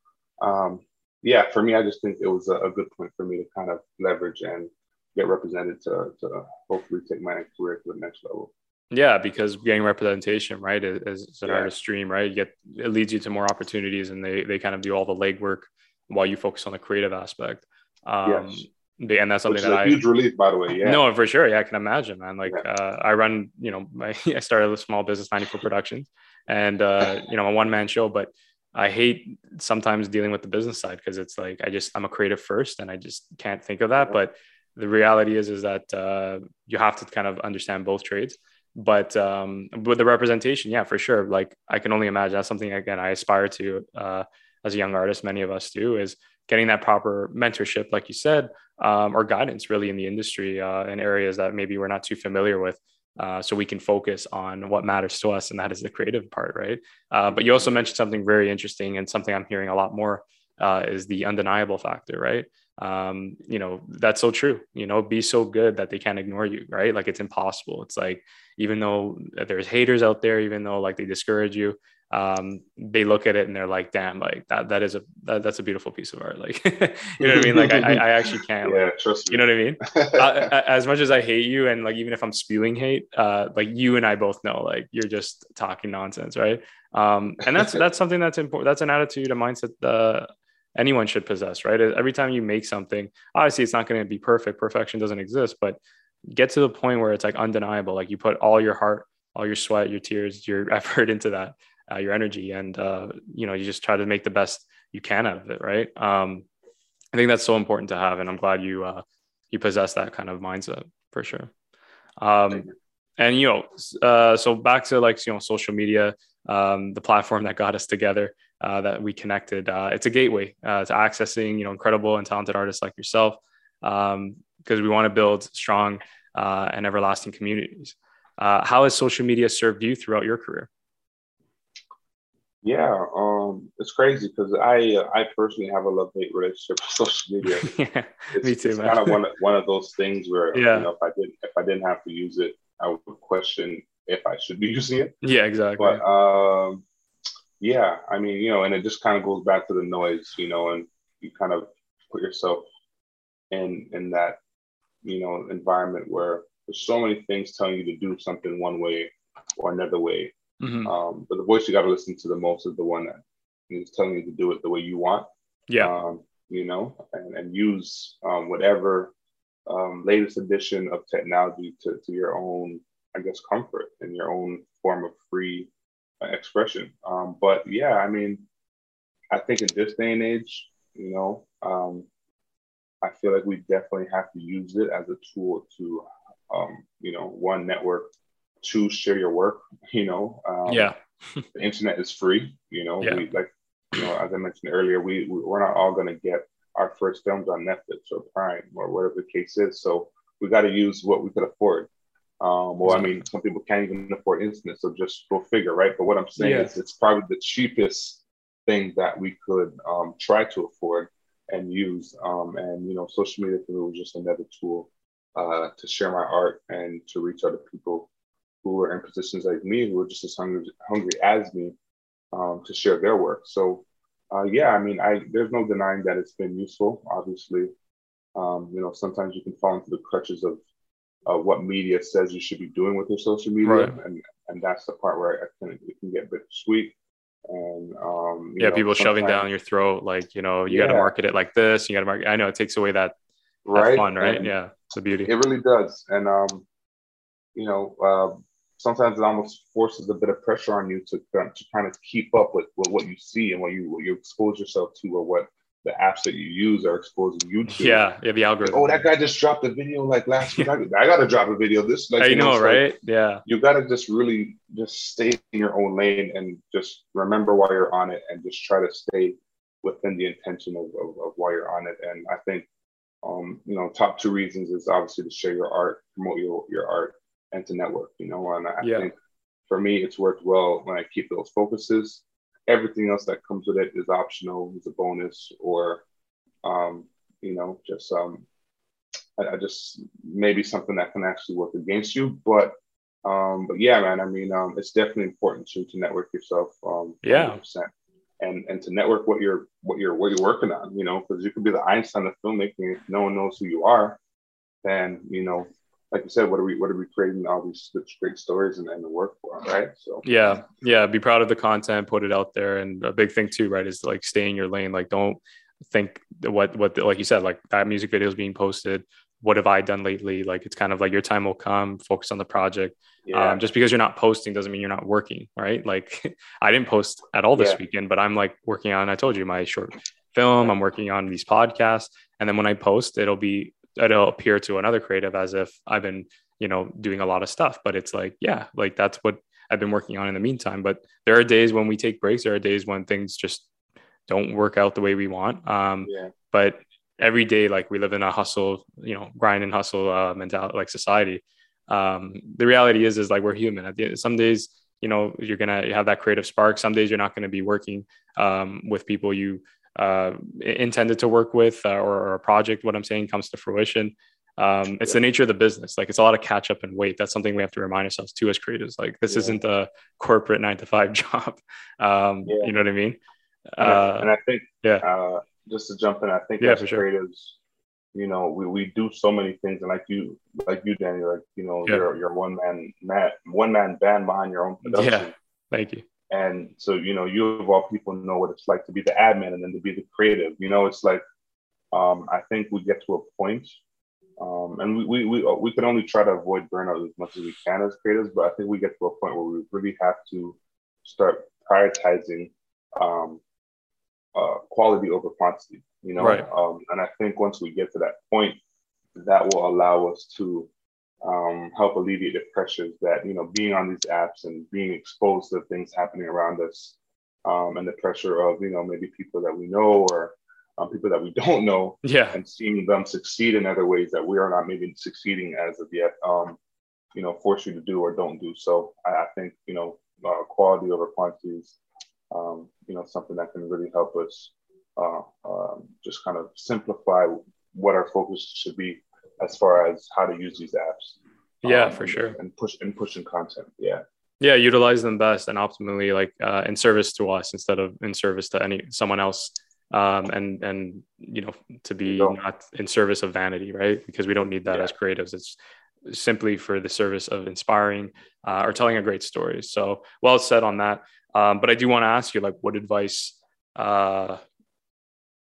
um, yeah, for me, I just think it was a, a, good point for me to kind of leverage and get represented to, to hopefully take my career to the next level. Yeah, because getting representation, right, is, is an yeah. artist dream, right? You get it leads you to more opportunities, and they they kind of do all the legwork while you focus on the creative aspect. Um, yes and that's something Which that I huge relief, by the way. Yeah, no, for sure. Yeah, I can imagine, man. Like, yeah. uh, I run, you know, my (laughs) I started a small business, 94 Productions, and uh, (laughs) you know, a one man show. But I hate sometimes dealing with the business side because it's like I just I'm a creative first, and I just can't think of that. But the reality is, is that uh, you have to kind of understand both trades. But um, with the representation, yeah, for sure. Like, I can only imagine that's something again I aspire to uh, as a young artist. Many of us do is getting that proper mentorship, like you said, um, or guidance really in the industry uh, in areas that maybe we're not too familiar with. Uh, so we can focus on what matters to us, and that is the creative part, right? Uh, but you also mentioned something very interesting, and something I'm hearing a lot more uh, is the undeniable factor, right? Um, you know, that's so true. You know, be so good that they can't ignore you, right? Like it's impossible. It's like even though there's haters out there, even though like they discourage you, um, they look at it and they're like, damn, like that, that is a, that, that's a beautiful piece of art. (laughs) Like, you know what I mean? Like I, I actually can't, yeah, like, trust me. you know what I mean? (laughs) uh, as much as I hate you and like, even if I'm spewing hate, uh, like you and I both know, like you're just talking nonsense. Right. Um, and that's, that's something that's important. That's an attitude, a mindset, uh, anyone should possess, right? Every time you make something, obviously it's not going to be perfect. Perfection doesn't exist, but get to the point where it's like undeniable. Like you put all your heart, all your sweat, your tears, your (laughs) effort into that uh, your energy and uh, you know you just try to make the best you can out of it right um, i think that's so important to have and i'm glad you uh, you possess that kind of mindset for sure um, and you know uh, so back to like you know social media um, the platform that got us together uh, that we connected uh, it's a gateway uh, to accessing you know incredible and talented artists like yourself because um, we want to build strong uh, and everlasting communities uh, how has social media served you throughout your career yeah, um, it's crazy because I uh, I personally have a love hate relationship with (laughs) social media. (laughs) yeah, it's, me too. It's kind (laughs) of one one of those things where yeah. you know if I didn't if I didn't have to use it, I would question if I should be using it. Yeah, exactly. But um, yeah, I mean, you know, and it just kind of goes back to the noise, you know, and you kind of put yourself in in that you know environment where there's so many things telling you to do something one way or another way Mm-hmm. Um, but the voice you got to listen to the most is the one that is telling you to do it the way you want. Yeah. Um, you know, and, and use um, whatever um, latest edition of technology to, to your own, I guess, comfort and your own form of free expression. Um, but yeah, I mean, I think in this day and age, you know, um, I feel like we definitely have to use it as a tool to, um, you know, one network to share your work. (laughs) You know, um, yeah, (laughs) the internet is free. You know, yeah. we like, you know, as I mentioned earlier, we, we we're not all going to get our first films on Netflix or Prime or whatever the case is. So we got to use what we could afford. Um, well, I mean, some people can't even afford internet, so just go figure, right? But what I'm saying is, it's probably the cheapest thing that we could um, try to afford and use. Um, and you know, social media for me was just another tool uh, to share my art and to reach other people who are in positions like me, who are just as hungry, hungry as me, um, to share their work. So, uh, yeah, I mean, I there's no denying that it's been useful. Obviously, um, you know, sometimes you can fall into the crutches of uh, what media says you should be doing with your social media, right. and and that's the part where I think it can get bittersweet. And um, yeah, know, people shoving down your throat, like you know, you yeah. got to market it like this. You got to market. I know it takes away that, right? Fun, right? And yeah, it's a beauty. It really does, and um, you know, uh, sometimes it almost forces a bit of pressure on you to, to kind of keep up with, with what you see and what you what you expose yourself to or what the apps that you use are exposing you to. Yeah, yeah, the algorithm. oh, that guy just dropped a video like last (laughs) week. I, I got to drop a video this. Like, I you know, know right? Like, yeah. You got to just really just stay in your own lane and just remember why you're on it and just try to stay within the intention of, of, of why you're on it. And I think, um, you know, top two reasons is obviously to share your art, promote your, your art, and to network, you know. And I yeah. think for me, it's worked well when I keep those focuses. Everything else that comes with it is optional, is a bonus, or um, you know, just um, I, I, just maybe something that can actually work against you. But um, but yeah, man, I mean, um, it's definitely important to to network yourself. Um, yeah. 100%. And, and to network what you're what you're what you're working on, you know, because you could be the Einstein of filmmaking if no one knows who you are, then you know like you said, what are we what are we creating all these great stories and, and the work for, right? So yeah, yeah, be proud of the content, put it out there, and a big thing too, right, is like stay in your lane. Like don't think what what like you said, like that music video is being posted. What have I done lately? Like it's kind of like your time will come. Focus on the project. Yeah. Um, just because you're not posting doesn't mean you're not working, right? Like (laughs) I didn't post at all this yeah. weekend, but I'm like working on. I told you my short film. I'm working on these podcasts, and then when I post, it'll be it'll appear to another creative as if I've been, you know, doing a lot of stuff. But it's like, yeah, like that's what I've been working on in the meantime. But there are days when we take breaks. There are days when things just don't work out the way we want. Um, yeah. But every day, like we live in a hustle, you know, grind and hustle uh, mentality, like society. Um, the reality is, is like we're human. At the end, some days, you know, you're gonna have that creative spark. Some days you're not gonna be working um, with people you uh, intended to work with uh, or, or, a project, what I'm saying comes to fruition. Um, it's the nature of the business. Like it's a lot of catch up and wait. That's something we have to remind ourselves too as creators. Like this yeah. isn't a corporate nine to five (laughs) job. Um, yeah. You know what I mean? Uh, and I think, yeah, uh, just to jump in, I think yeah, as creatives, sure. you know, we, we do so many things, and like you, like you, Danny, like you know, yeah. you're, you're one man, man, one man band behind your own production. Yeah, thank you. And so, you know, you of all people know what it's like to be the admin and then to be the creative. You know, it's like um, I think we get to a point, um, and we, we we we can only try to avoid burnout as much as we can as creators. But I think we get to a point where we really have to start prioritizing um, uh, quality over quantity. You know, right. um, and I think once we get to that point, that will allow us to um, help alleviate the pressures that you know being on these apps and being exposed to things happening around us um, and the pressure of you know maybe people that we know or um, people that we (laughs) don't know yeah. and seeing them succeed in other ways that we are not maybe succeeding as of yet um, you know force you to do or don't do. So i, I think you know uh, quality over quantity is um, you know something that can really help us uh, um, just kind of simplify what our focus should be as far as how to use these apps. Yeah, um, for sure. And push and pushing content. Yeah. Yeah, utilize them best and optimally, like uh, in service to us instead of in service to any someone else. Um, and and you know to be not in service of vanity, right? Because we don't need that yeah. as creatives. It's simply for the service of inspiring uh, or telling a great story. So well said on that. Um, but I do want to ask you, like, what advice? Uh,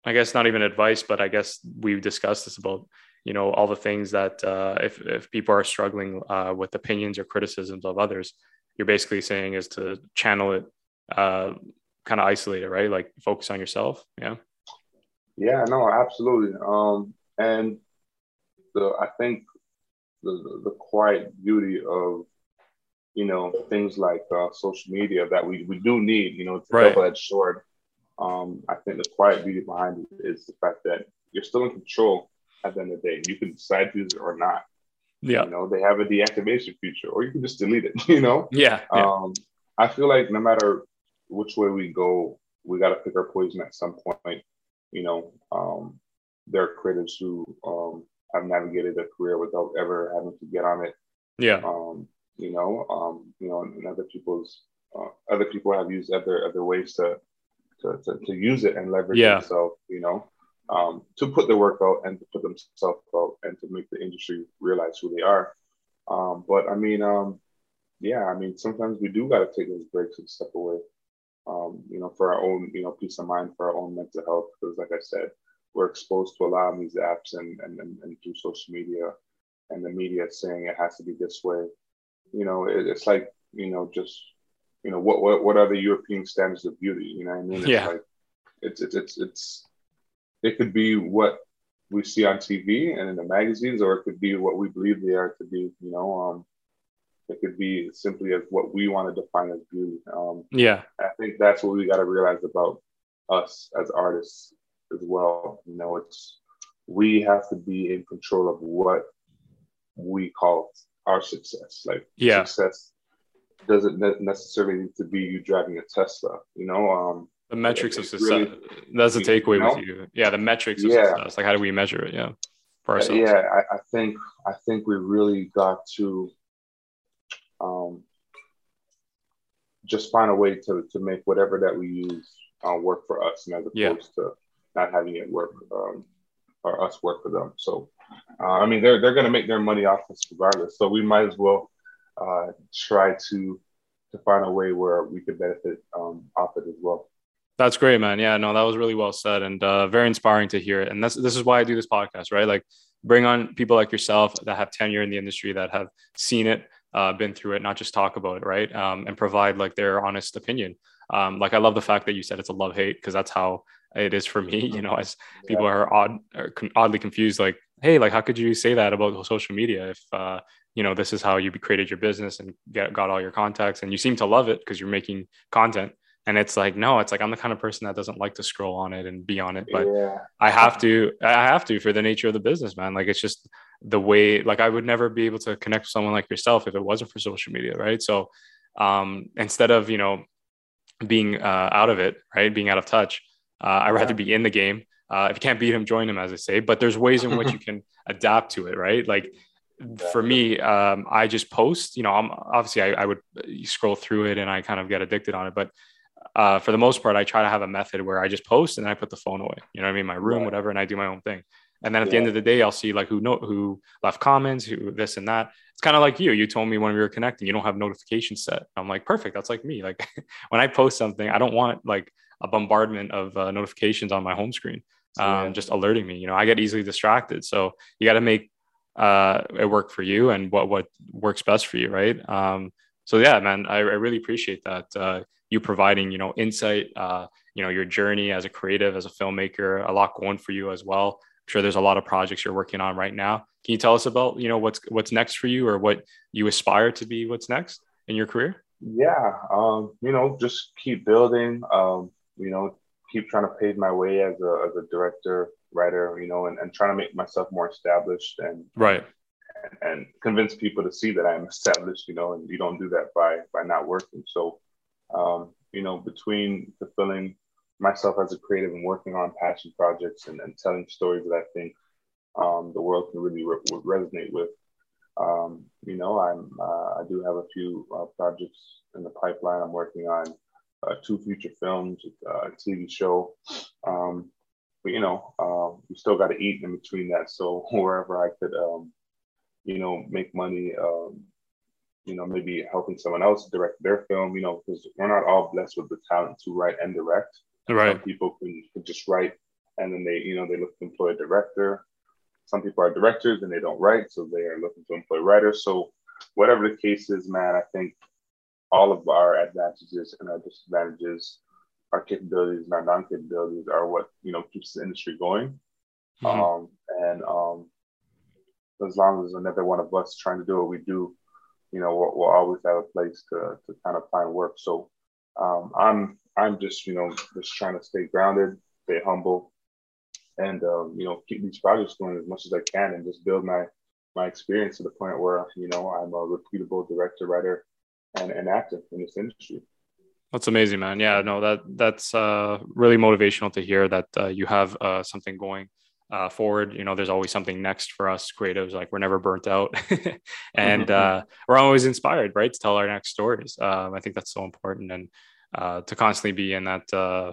I guess not even advice, but I guess we've discussed this about you know all the things that uh, if if people are struggling uh, with opinions or criticisms of others, you're basically saying is to channel it, uh, kind of isolate it, right? Like focus on yourself. Yeah. Yeah. No. Absolutely. Um, and the I think the, the, quiet beauty of you know things like uh, social media that we, we do need you know it's a right. double-edged sword um, i think the quiet beauty behind it is the fact that you're still in control at the end of the day. You can decide to use it or not. Yeah. You know, they have a deactivation feature, or you can just delete it, (laughs) you know? Yeah. yeah. Um, I feel like no matter which way we go, we got to pick our poison at some point. You know, um, there are creators who um, have navigated their career without ever having to get on it. Yeah. Um, you know, um, you know, and other people's uh, other people have used other other ways to to, to, to use it and leverage yeah. themselves. You know, um, to put their work out and to put themselves out and to make the industry realize who they are. Um, but I mean, um, yeah, I mean, sometimes we do got to take those breaks and step away, um, you know, for our own, you know, peace of mind, for our own mental health. Because, like I said, we're exposed to a lot of these apps and, and, and, and through social media and the media saying it has to be this way. You know, it, it's like, you know, just, you know, what, what, what are the European standards of beauty? You know what I mean? It's yeah. like, it's, it's, it's, it's, it could be what we see on TV and in the magazines, or it could be what we believe they are to be. You know, um, it could be simply as what we want to define as beauty. Um, yeah, I think that's what we got to realize about us as artists as well. You know, it's we have to be in control of what we call our success. Like yeah. success doesn't necessarily need to be you driving a Tesla. You know, um, the metrics of success. Really, that's the takeaway you know? with you. Yeah, the metrics of yeah. success. Like, how do we measure it? Yeah, for ourselves. Yeah, I, I think I think we really got to um, just find a way to to make whatever that we use uh, work for us, and as opposed yeah. to not having it work um, or us work for them. So, uh, I mean, they're they're going to make their money off us regardless. So we might as well uh, try to to find a way where we could benefit um, off it as well. That's great, man. Yeah, no, that was really well said and uh, very inspiring to hear it. And that's this is why I do this podcast, right? Like, bring on people like yourself that have tenure in the industry that have seen it, uh, been through it, not just talk about it, right? Um, and provide like their honest opinion. Um, like, I love the fact that you said it's a love hate because that's how it is for me. (laughs) You know, as people yeah. are odd, or oddly confused, like, hey, like, how could you say that about social media if uh, you know this is how you created your business and get, got all your contacts, and you seem to love it because you're making content and it's like no it's like i'm the kind of person that doesn't like to scroll on it and be on it but yeah. i have to i have to for the nature of the business man. Like it's just the way like i would never be able to connect with someone like yourself if it wasn't for social media right? So um instead of you know being uh, out of it right? Being out of touch uh, i'd rather be in the game. Uh, if you can't beat him join him as i say. But there's ways in which you (laughs) can adapt to it right? Like for me, um, I just post, you know, I'm obviously I, I, would scroll through it and I kind of get addicted on it, but uh, for the most part, I try to have a method where I just post and I put the phone away. You know what I mean? My room, right. whatever, and I do my own thing. And then at yeah. the end of the day, I'll see like who know who left comments, who this and that. It's kind of like you. You told me when we were connecting, you don't have notifications set. I'm like, perfect. That's like me. (laughs) Like when I post something, I don't want like a bombardment of uh, notifications on my home screen, um, yeah. just alerting me. You know, I get easily distracted. So you got to make uh, it work for you and what what works best for you, right? Um, so yeah, man, I, I really appreciate that. Uh, you providing you know insight uh, you know your journey as a creative as a filmmaker a lot going for you as well. I'm sure there's a lot of projects you're working on right now. Can you tell us about you know what's what's next for you or what you aspire to be what's next in your career? Yeah um, you know just keep building um, you know keep trying to pave my way as a, as a director writer you know and, and trying to make myself more established and right. and, and convince people to see that i'm established you know and you don't do that by by not working. So um, you know, between fulfilling myself as a creative and working on passion projects and, and telling stories that I think um, the world can really re- resonate with. Um, you know, I'm uh, I do have a few uh, projects in the pipeline. I'm working on uh, two feature films, uh, a TV show. Um, but you know, uh, we still got to eat in between that. So (laughs) wherever I could, um, you know, make money, um, you know, maybe helping someone else direct their film, you know, because we're not all blessed with the talent to write and direct. Right. Some people can, can just write and then they, you know, they look to employ a director. Some people are directors and they don't write, so they are looking to employ writers. So whatever the case is, man, I think all of our advantages and our disadvantages, our capabilities and our non-capabilities are what, you know, keeps the industry going. Mm-hmm. Um, and um, as long as another one of us trying to do what we do you know, we'll, we'll, always have a place to, to kind of find work. So um, I'm I'm just you know just trying to stay grounded, stay humble, and um, you know keep these projects going as much as I can, and just build my my experience to the point where you know I'm a repeatable director, writer, and, and actor in this industry. That's amazing, man. Yeah, no, that that's uh, really motivational to hear that uh, you have uh, something going uh, forward. You know, there's always something next for us creatives. Like we're never burnt out, (laughs) and mm-hmm. uh, we're always inspired, right, to tell our next stories. Um, I think that's so important, and uh, to constantly be in that uh,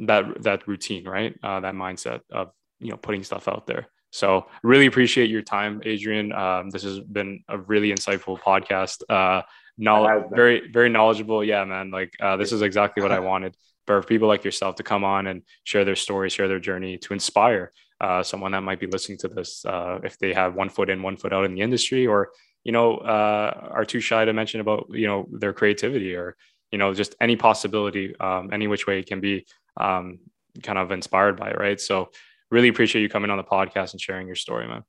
that that routine, right, uh, that mindset of you know putting stuff out there. So really appreciate your time, Adrian. Um, this has been a really insightful podcast. Uh, knowledge, very very knowledgeable. Yeah, man. Like this is exactly what I (laughs) wanted for people like yourself to come on and share their story, share their journey to inspire uh, someone that might be listening to this uh, if they have one foot in, one foot out in the industry, or you know uh, are too shy to mention about you know their creativity or you know just any possibility, um, any which way it can be um, kind of inspired by it, right? So really appreciate you coming on the podcast and sharing your story, man.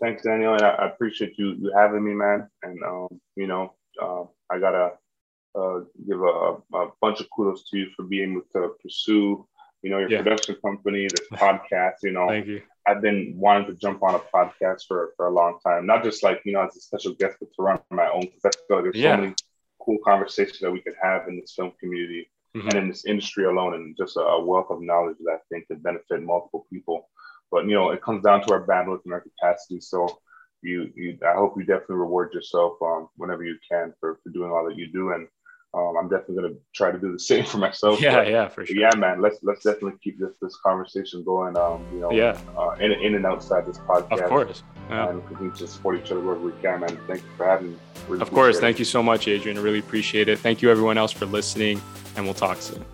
Thanks, Daniel, and I appreciate you you having me, man. And um, you know, uh, I gotta uh, give a, a, bunch of kudos to you for being able to pursue, you know, your yeah. production company, this podcast. You know, thank you. I've been wanting to jump on a podcast for, for a long time, not just like you know as a special guest, but to run my own. Because I feel like there's yeah. so many cool conversations that we could have in this film community mm-hmm. and in this industry alone, and just a, a wealth of knowledge that I think could benefit multiple people. But you know, it comes down to our bandwidth and our capacity. So you, you I hope you definitely reward yourself um, whenever you can for, for doing all that you do. And um, I'm definitely going to try to do the (laughs) same for myself. Yeah, but, yeah, for sure. Yeah, man. Let's let's definitely keep this this conversation going. Um, you know, yeah, uh, in in and outside this podcast. Of course. Yeah. And continue to support each other wherever we can, man. Thank you for having me. Really of course. Thank it. you so much, Adrian. I really appreciate it. Thank you, everyone else, for listening, and we'll talk soon.